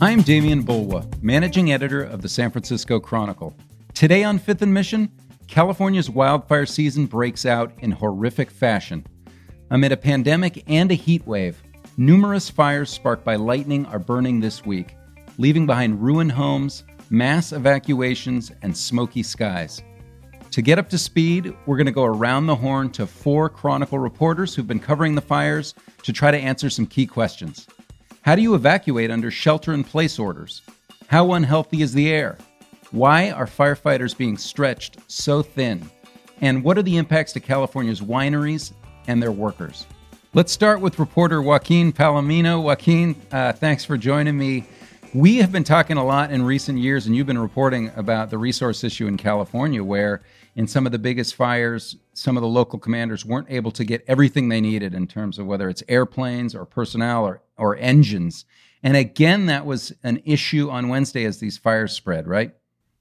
I'm Demian Bulwa, managing editor of the San Francisco Chronicle. Today on Fifth and Mission, California's wildfire season breaks out in horrific fashion. Amid a pandemic and a heat wave, numerous fires sparked by lightning are burning this week, leaving behind ruined homes, mass evacuations, and smoky skies. To get up to speed, we're going to go around the horn to four Chronicle reporters who've been covering the fires to try to answer some key questions. How do you evacuate under shelter in place orders? How unhealthy is the air? Why are firefighters being stretched so thin? And what are the impacts to California's wineries and their workers? Let's start with reporter Joaquin Palomino. Joaquin, uh, thanks for joining me. We have been talking a lot in recent years, and you've been reporting about the resource issue in California, where in some of the biggest fires, some of the local commanders weren't able to get everything they needed in terms of whether it's airplanes or personnel or, or engines. And again, that was an issue on Wednesday as these fires spread, right?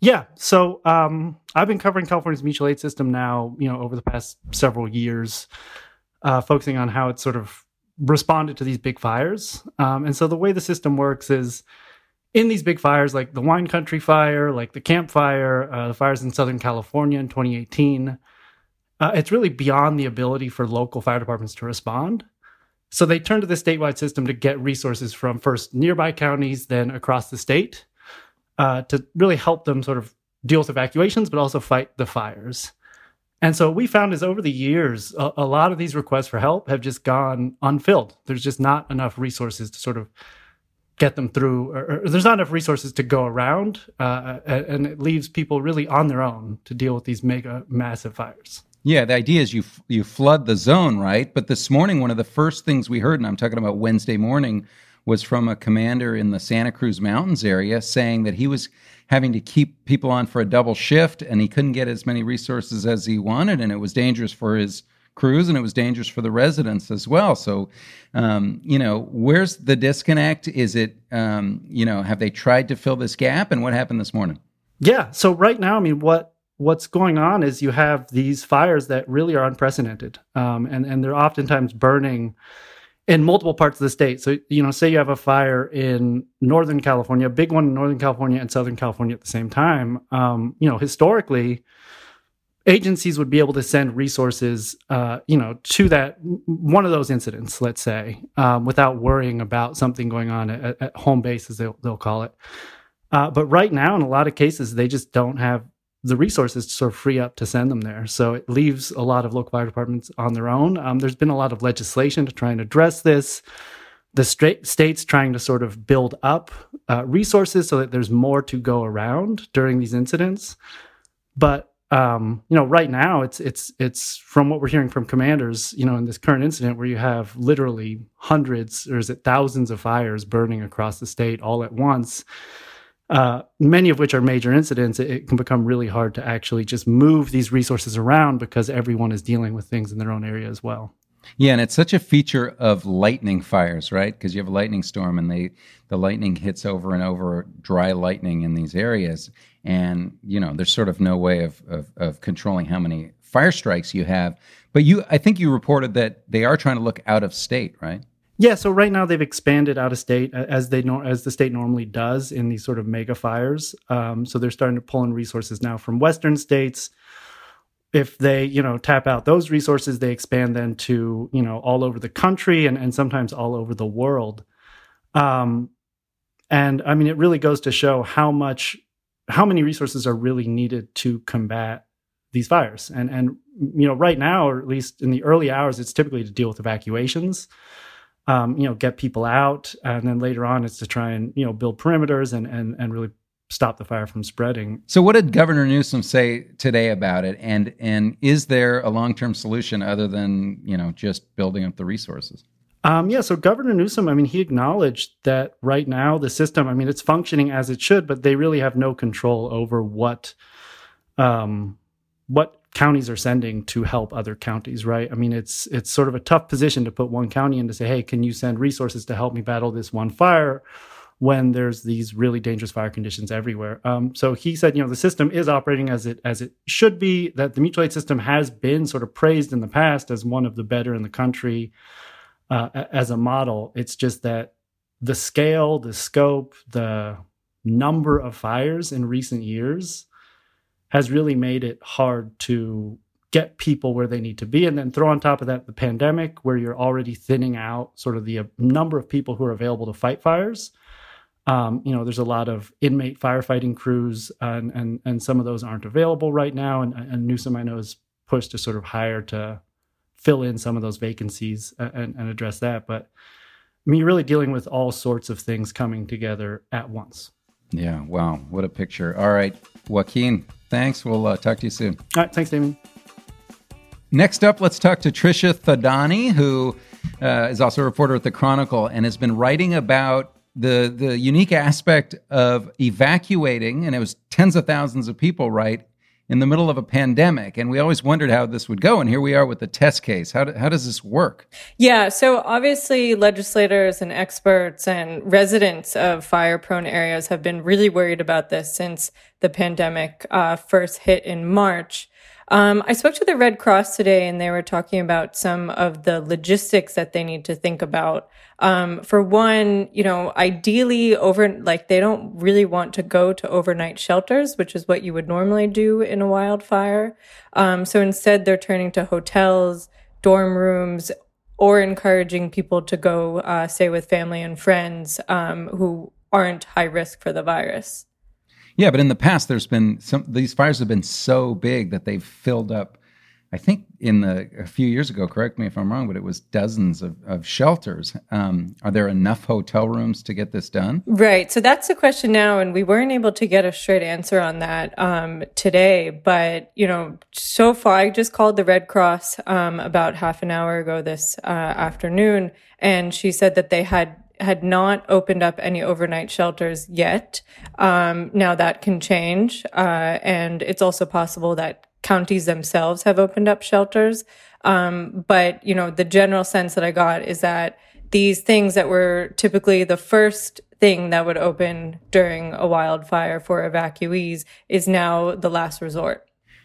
Yeah. So um, I've been covering California's mutual aid system now, you know, over the past several years, uh, focusing on how it sort of responded to these big fires. Um, and so the way the system works is in these big fires, like the Wine Country fire, like the Camp Fire, uh, the fires in Southern California in 2018, uh, it's really beyond the ability for local fire departments to respond. So they turn to the statewide system to get resources from first nearby counties, then across the state, uh, to really help them sort of deal with evacuations, but also fight the fires. And so we found is over the years, a, a lot of these requests for help have just gone unfilled. There's just not enough resources to sort of get them through or, or, there's not enough resources to go around uh, and it leaves people really on their own to deal with these mega massive fires yeah the idea is you you flood the zone right but this morning one of the first things we heard and i'm talking about wednesday morning was from a commander in the santa cruz mountains area saying that he was having to keep people on for a double shift and he couldn't get as many resources as he wanted and it was dangerous for his crews, and it was dangerous for the residents as well. So, um, you know, where's the disconnect? Is it, um, you know, have they tried to fill this gap? And what happened this morning? Yeah. So right now, I mean, what what's going on is you have these fires that really are unprecedented, um, and and they're oftentimes burning in multiple parts of the state. So, you know, say you have a fire in Northern California, a big one in Northern California and Southern California at the same time. Um, you know, historically, agencies would be able to send resources, uh, you know, to that one of those incidents, let's say, um, without worrying about something going on at, at home base, as they'll, they'll call it. Uh, but right now, in a lot of cases, they just don't have the resources to sort of free up to send them there. So it leaves a lot of local fire departments on their own. Um, there's been a lot of legislation to try and address this. The straight states trying to sort of build up uh, resources so that there's more to go around during these incidents. But um, you know, right now it's it's it's from what we're hearing from commanders, you know, in this current incident where you have literally hundreds or is it thousands of fires burning across the state all at once. Uh, many of which are major incidents, it, it can become really hard to actually just move these resources around because everyone is dealing with things in their own area as well. Yeah, and it's such a feature of lightning fires, right? Because you have a lightning storm and they the lightning hits over and over dry lightning in these areas and you know there's sort of no way of, of, of controlling how many fire strikes you have but you i think you reported that they are trying to look out of state right yeah so right now they've expanded out of state as they as the state normally does in these sort of mega fires. Um, so they're starting to pull in resources now from western states. If they you know tap out those resources they expand then to you know all over the country and, and sometimes all over the world. Um, and i mean it really goes to show how much how many resources are really needed to combat these fires. And and you know right now or at least in the early hours it's typically to deal with evacuations um, you know get people out and then later on it's to try and you know build perimeters and and and really stop the fire from spreading. So what did governor newsom say today about it? And and is there a long-term solution other than you know just building up the resources? Um, yeah, so Governor Newsom, I mean, he acknowledged that right now the system, I mean, it's functioning as it should, but they really have no control over what um, what counties are sending to help other counties, right? I mean, it's it's sort of a tough position to put one county in to say, hey, can you send resources to help me battle this one fire? when there's these really dangerous fire conditions everywhere. Um, so he said, you know, the system is operating as it as it should be. That the mutual aid system has been sort of praised in the past as one of the better in the country uh, as a model. It's just that the scale, the scope, the number of fires in recent years has really made it hard to get people where they need to be. And then throw on top of that the pandemic, where you're already thinning out sort of the uh, number of people who are available to fight fires. Um, you know, there's a lot of inmate firefighting crews, and and and some of those aren't available right now. And, and Newsom, I know, is pushed to sort of hire to fill in some of those vacancies and, and address that. But I mean, you're really dealing with all sorts of things coming together at once. Yeah. Wow. What a picture. All right, Joaquin. Thanks. We'll uh, talk to you soon. All right. Thanks, Demian. Next up, let's talk to Trisha Thadani, who uh, is also a reporter at the Chronicle and has been writing about the the unique aspect of evacuating, and it was tens of thousands of people, right, in the middle of a pandemic. And we always wondered how this would go. And here we are with the test case. How, do, how does this work? Yeah. So obviously, legislators and experts and residents of fire prone areas have been really worried about this since the pandemic uh, first hit in March. Um, I spoke to the Red Cross today and they were talking about some of the logistics that they need to think about. Um, for one, you know, ideally over, like they don't really want to go to overnight shelters, which is what you would normally do in a wildfire. Um, so instead they're turning to hotels, dorm rooms, or encouraging people to go, uh, stay with family and friends, um, who aren't high risk for the virus. Yeah, but in the past, there's been some. These fires have been so big that they've filled up. I think in the a few years ago, correct me if I'm wrong, but it was dozens of, of shelters. Um, are there enough hotel rooms to get this done? Right. So that's the question now, and we weren't able to get a straight answer on that um, today. But you know, so far, I just called the Red Cross um, about half an hour ago this uh, afternoon, and she said that they had had not opened up any overnight shelters yet. Um, now that can change. Uh, and it's also possible that counties themselves have opened up shelters. Um, but, you know, the general sense that I got is that these things that were typically the first thing that would open during a wildfire for evacuees is now the last resort.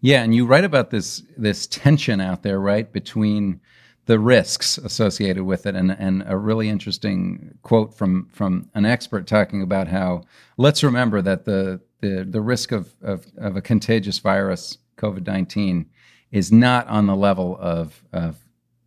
Yeah, and you write about this this tension out there, right, between the risks associated with it, and and a really interesting quote from from an expert talking about how let's remember that the the the risk of of, of a contagious virus COVID nineteen is not on the level of of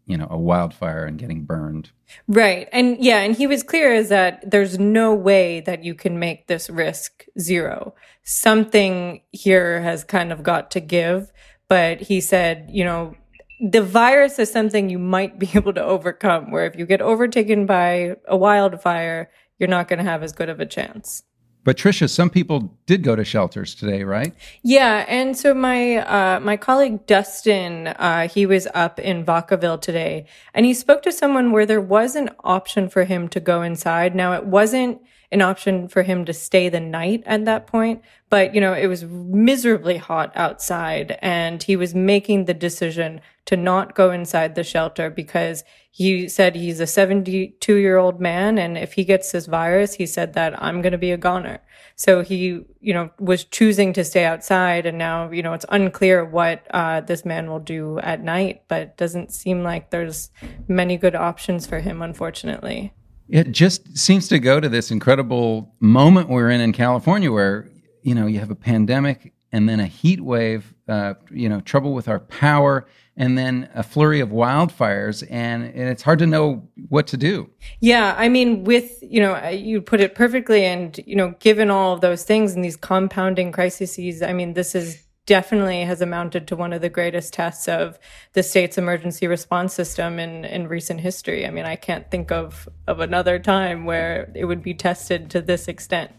you know a wildfire and getting burned. Right. And yeah and he was clear is that there's no way that you can make this risk zero. Something here has kind of got to give but he said you know the virus is something you might be able to overcome, where if you get overtaken by a wildfire, you're not going to have as good of a chance. But Trisha, some people did go to shelters today, right? Yeah, and so my uh, my colleague Dustin, uh, he was up in Vacaville today, and he spoke to someone where there was an option for him to go inside. Now it wasn't an option for him to stay the night at that point. But, you know, it was miserably hot outside and he was making the decision to not go inside the shelter because he said he's a 72 year old man. And if he gets this virus, he said that I'm going to be a goner. So he, you know, was choosing to stay outside. And now, you know, it's unclear what uh, this man will do at night, but it doesn't seem like there's many good options for him, unfortunately. It just seems to go to this incredible moment we're in in California where, you know, you have a pandemic and then a heat wave, uh, you know, trouble with our power, and then a flurry of wildfires, and, and it's hard to know what to do. Yeah, I mean, with you know, uh, you put it perfectly, and you know, given all of those things and these compounding crises, I mean, this is definitely has amounted to one of the greatest tests of the state's emergency response system in, in recent history. I mean, I can't think of, of another time where it would be tested to this extent.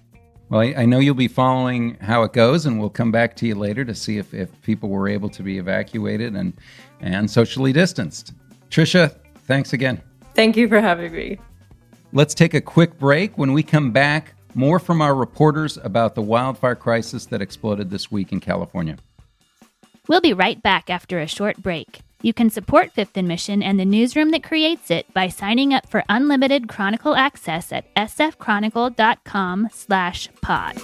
Well, I, I know you'll be following how it goes, and we'll come back to you later to see if, if people were able to be evacuated and, and socially distanced. Trisha, thanks again. Thank you for having me. Let's take a quick break. When we come back, more from our reporters about the wildfire crisis that exploded this week in California. We'll be right back after a short break. You can support Fifth and Mission and the newsroom that creates it by signing up for unlimited Chronicle access at sfchronicle.com slash pod.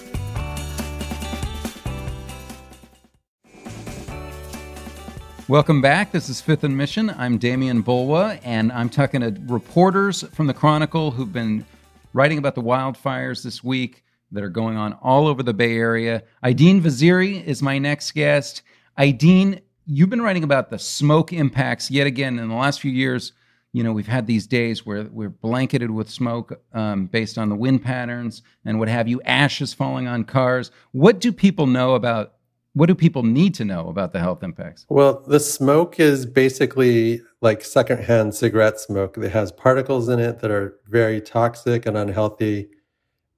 Welcome back. This is Fifth and Mission. I'm Demian Bulwa, and I'm talking to reporters from the Chronicle who've been writing about the wildfires this week that are going on all over the Bay Area. Aidin Vaziri is my next guest. Aidin, you've been writing about the smoke impacts yet again in the last few years. You know, we've had these days where we're blanketed with smoke um, based on the wind patterns and what have you, ashes falling on cars. What do people know about? What do people need to know about the health impacts? Well, the smoke is basically like secondhand cigarette smoke. It has particles in it that are very toxic and unhealthy.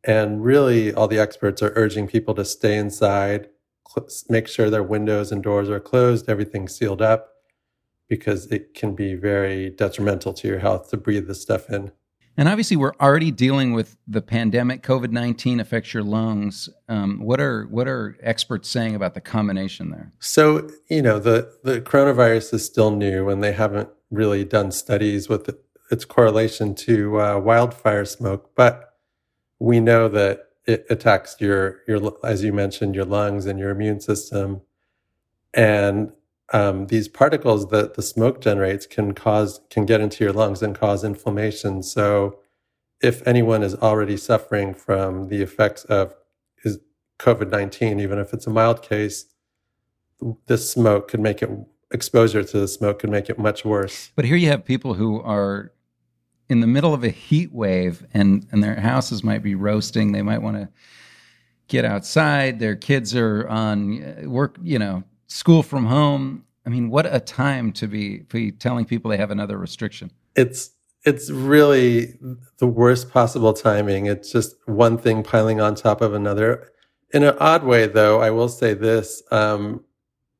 And really, all the experts are urging people to stay inside, make sure their windows and doors are closed, everything's sealed up, because it can be very detrimental to your health to breathe this stuff in. And obviously, we're already dealing with the pandemic. COVID nineteen affects your lungs. Um, what are what are experts saying about the combination there? So you know the the coronavirus is still new, and they haven't really done studies with its correlation to uh, wildfire smoke. But we know that it attacks your your as you mentioned your lungs and your immune system and um, these particles that the smoke generates can cause can get into your lungs and cause inflammation. So if anyone is already suffering from the effects of is covid-19 even if it's a mild case this smoke could make it exposure to the smoke could make it much worse. But here you have people who are in the middle of a heat wave and and their houses might be roasting. They might want to get outside. Their kids are on uh, work you know school from home. I mean what a time to be be telling people they have another restriction. It's it's really the worst possible timing. It's just one thing piling on top of another. In an odd way though i will say this um,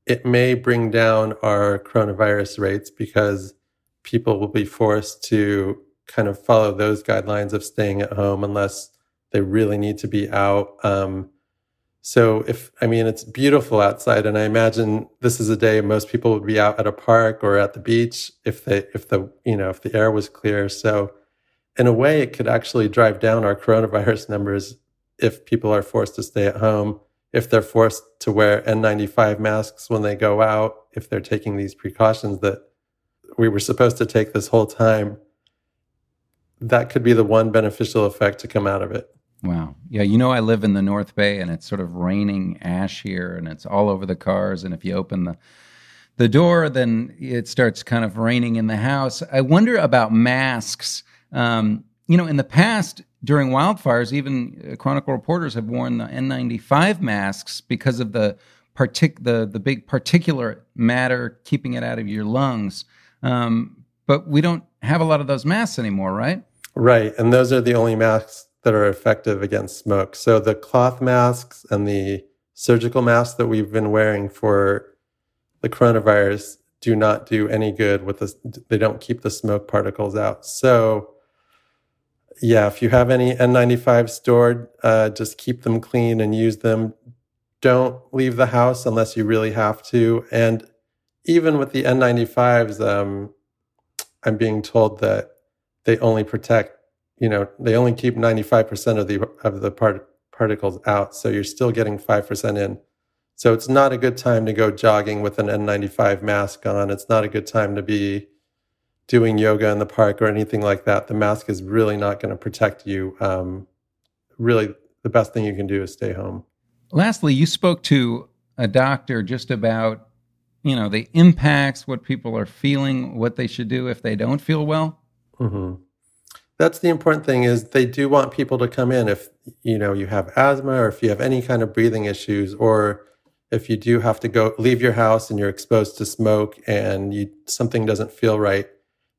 it may bring down our coronavirus rates because people will be forced to kind of follow those guidelines of staying at home unless they really need to be out. Um, so if I mean it's beautiful outside, and I imagine this is a day most people would be out at a park or at the beach if they if the you know if the air was clear. So in a way, it could actually drive down our coronavirus numbers if people are forced to stay at home, if they're forced to wear N95 masks when they go out, if they're taking these precautions that we were supposed to take this whole time that could be the one beneficial effect to come out of it. Wow. Yeah, you know I live in the North Bay and it's sort of raining ash here and it's all over the cars and if you open the the door then it starts kind of raining in the house. I wonder about masks. Um, you know, in the past during wildfires even Chronicle reporters have worn the N95 masks because of the partic- the the big particulate matter keeping it out of your lungs. Um, but we don't have a lot of those masks anymore, right? Right. And those are the only masks that are effective against smoke. So the cloth masks and the surgical masks that we've been wearing for the coronavirus do not do any good with this. They don't keep the smoke particles out. So, yeah, if you have any N95 stored, uh, just keep them clean and use them. Don't leave the house unless you really have to. And even with the N95s, um, I'm being told that they only protect, you know, they only keep 95% of the of the part, particles out, so you're still getting 5% in. So it's not a good time to go jogging with an N95 mask on. It's not a good time to be doing yoga in the park or anything like that. The mask is really not going to protect you. Um, really, the best thing you can do is stay home. Lastly, you spoke to a doctor just about you know the impacts what people are feeling what they should do if they don't feel well mm-hmm. That's the important thing is they do want people to come in if you know you have asthma or if you have any kind of breathing issues or if you do have to go leave your house and you're exposed to smoke and you something doesn't feel right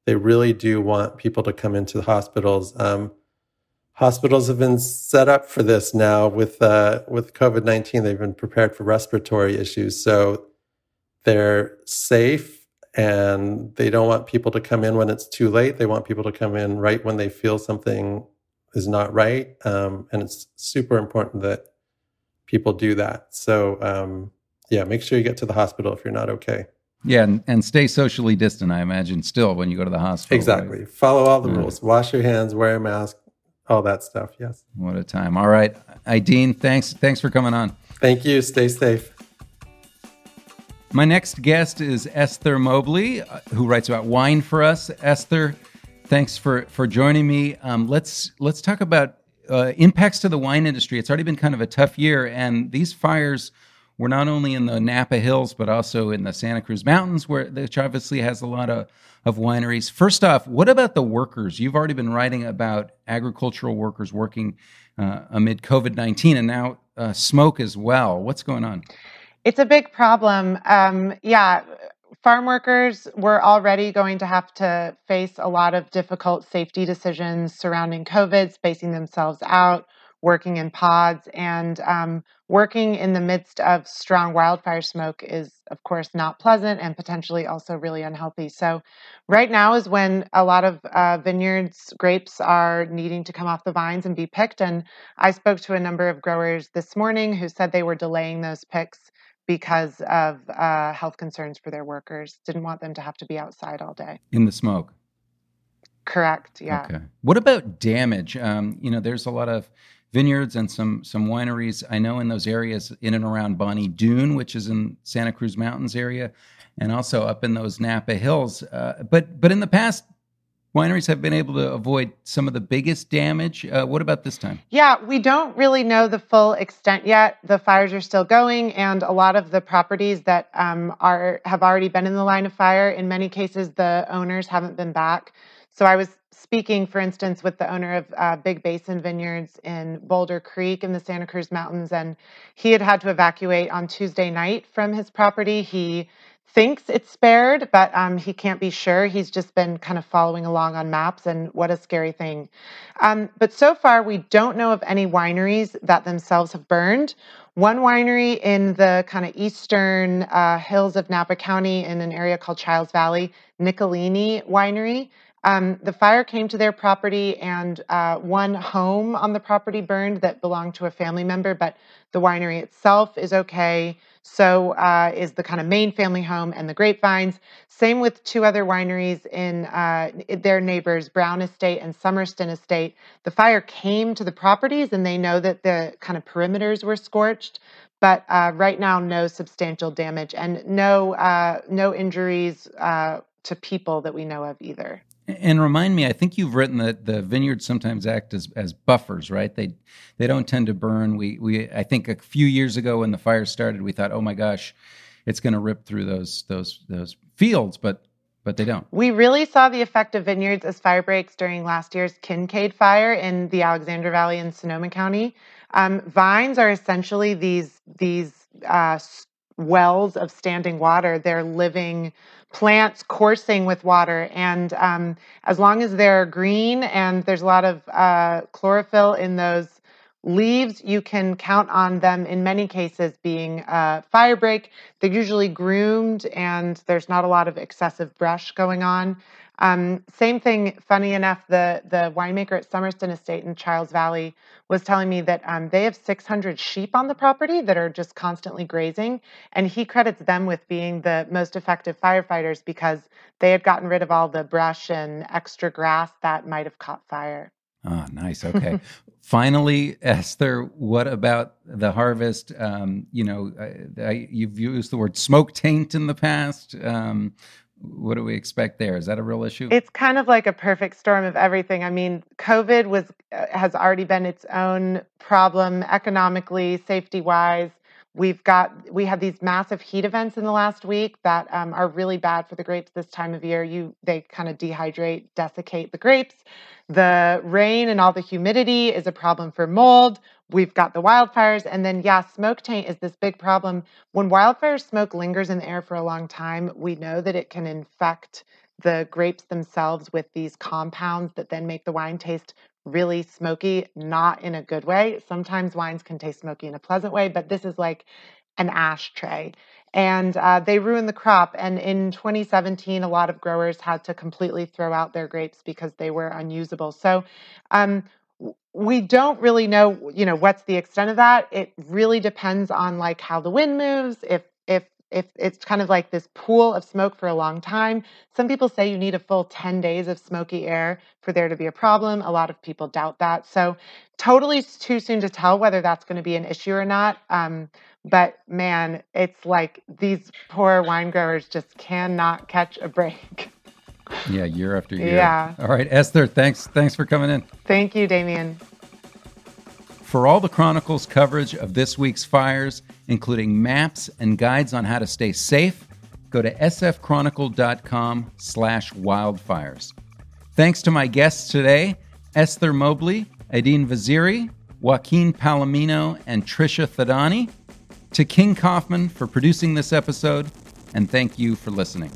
they really do want people to come into the hospitals. Um, hospitals have been set up for this now with uh, with covid-19 they've been prepared for respiratory issues. So they're safe and they don't want people to come in when it's too late. They want people to come in right when they feel something is not right. Um, and it's super important that people do that. So, um, yeah, make sure you get to the hospital if you're not okay. Yeah, and, and stay socially distant, I imagine, still when you go to the hospital. Exactly. Right? Follow all the rules. Wash your hands, wear a mask, all that stuff. Yes. What a time. All right. Aidin, thanks. Thanks for coming on. Thank you. Stay safe. My next guest is Esther Mobley, uh, who writes about wine for us. Esther, thanks for for joining me. Um, let's let's talk about uh, impacts to the wine industry. It's already been kind of a tough year, and these fires were not only in the Napa Hills but also in the Santa Cruz Mountains, where which obviously has a lot of of wineries. First off, what about the workers? You've already been writing about agricultural workers working uh, amid COVID nineteen, and now uh, smoke as well. What's going on? It's a big problem. Um, yeah, farm workers were already going to have to face a lot of difficult safety decisions surrounding COVID, spacing themselves out, working in pods, and um, working in the midst of strong wildfire smoke is, of course, not pleasant and potentially also really unhealthy. So, right now is when a lot of uh, vineyards grapes are needing to come off the vines and be picked. And I spoke to a number of growers this morning who said they were delaying those picks because of uh, health concerns for their workers. Didn't want them to have to be outside all day in the smoke. Correct. Yeah. Okay. What about damage? Um, you know, there's a lot of vineyards and some some wineries. I know in those areas in and around Bonny Doon, which is in Santa Cruz Mountains area, and also up in those Napa Hills. Uh, but but in the past, wineries have been able to avoid some of the biggest damage. Uh, what about this time? Yeah, we don't really know the full extent yet. The fires are still going, and a lot of the properties that um, are have already been in the line of fire. In many cases, the owners haven't been back. So I was speaking, for instance, with the owner of uh, Big Basin Vineyards in Boulder Creek in the Santa Cruz Mountains, and he had had to evacuate on Tuesday night from his property. He thinks it's spared, but um, he can't be sure. He's just been kind of following along on maps, and what a scary thing. Um, but so far, we don't know of any wineries that themselves have burned. One winery in the kind of eastern uh, hills of Napa County in an area called Chiles Valley, Nichelini Winery. Um, the fire came to their property, and uh, one home on the property burned that belonged to a family member, but the winery itself is okay. So uh, is the kind of main family home and the grapevines. Same with two other wineries in uh, their neighbors, Brown Estate and Sommerston Estate. The fire came to the properties, and they know that the kind of perimeters were scorched. But uh, right now, no substantial damage and no uh, no injuries uh, to people that we know of either. And remind me, I think you've written that the vineyards sometimes act as, as buffers, right? They they don't tend to burn. We we I think a few years ago when the fire started, we thought, oh my gosh, it's going to rip through those those those fields, but but they don't. We really saw the effect of vineyards as fire breaks during last year's Kincade fire in the Alexander Valley in Sonoma County. Um, vines are essentially these these uh, wells of standing water. They're living plants coursing with water. And um, as long as they're green and there's a lot of uh, chlorophyll in those leaves, you can count on them in many cases being a fire break. They're usually groomed and there's not a lot of excessive brush going on. Um, same thing, funny enough, the, the winemaker at Sommerston Estate in Chiles Valley was telling me that um, they have 600 sheep on the property that are just constantly grazing. And he credits them with being the most effective firefighters because they had gotten rid of all the brush and extra grass that might have caught fire. Oh, nice. Okay. Finally, Esther, what about the harvest? Um, you know, I, I, you've used the word smoke taint in the past. Um, what do we expect there? Is that a real issue? It's kind of like a perfect storm of everything. I mean, COVID was uh, has already been its own problem economically, safety wise. We've got we had these massive heat events in the last week that um, are really bad for the grapes this time of year. You they kind of dehydrate, desiccate the grapes. The rain and all the humidity is a problem for mold. We've got the wildfires, and then yeah, smoke taint is this big problem. When wildfire smoke lingers in the air for a long time, we know that it can infect the grapes themselves with these compounds that then make the wine taste really smoky, not in a good way. Sometimes wines can taste smoky in a pleasant way, but this is like an ashtray. And uh, they ruin the crop. And in 2017, a lot of growers had to completely throw out their grapes because they were unusable. So um, we don't really know, you know, what's the extent of that. It really depends on like how the wind moves, if if if it's kind of like this pool of smoke for a long time. Some people say you need a full 10 days of smoky air for there to be a problem. A lot of people doubt that. So, totally too soon to tell whether that's going to be an issue or not. Um, but man, it's like these poor wine growers just cannot catch a break. Yeah, year after year. Yeah. All right, Esther, thanks thanks for coming in. Thank you, Demian. For all the Chronicles coverage of this week's fires, including maps and guides on how to stay safe, go to sfchronicle.com slash wildfires. Thanks to my guests today, Esther Mobley, Aidin Vaziri, Joaquin Palomino, and Trisha Thadani. To King Kaufman for producing this episode, and thank you for listening.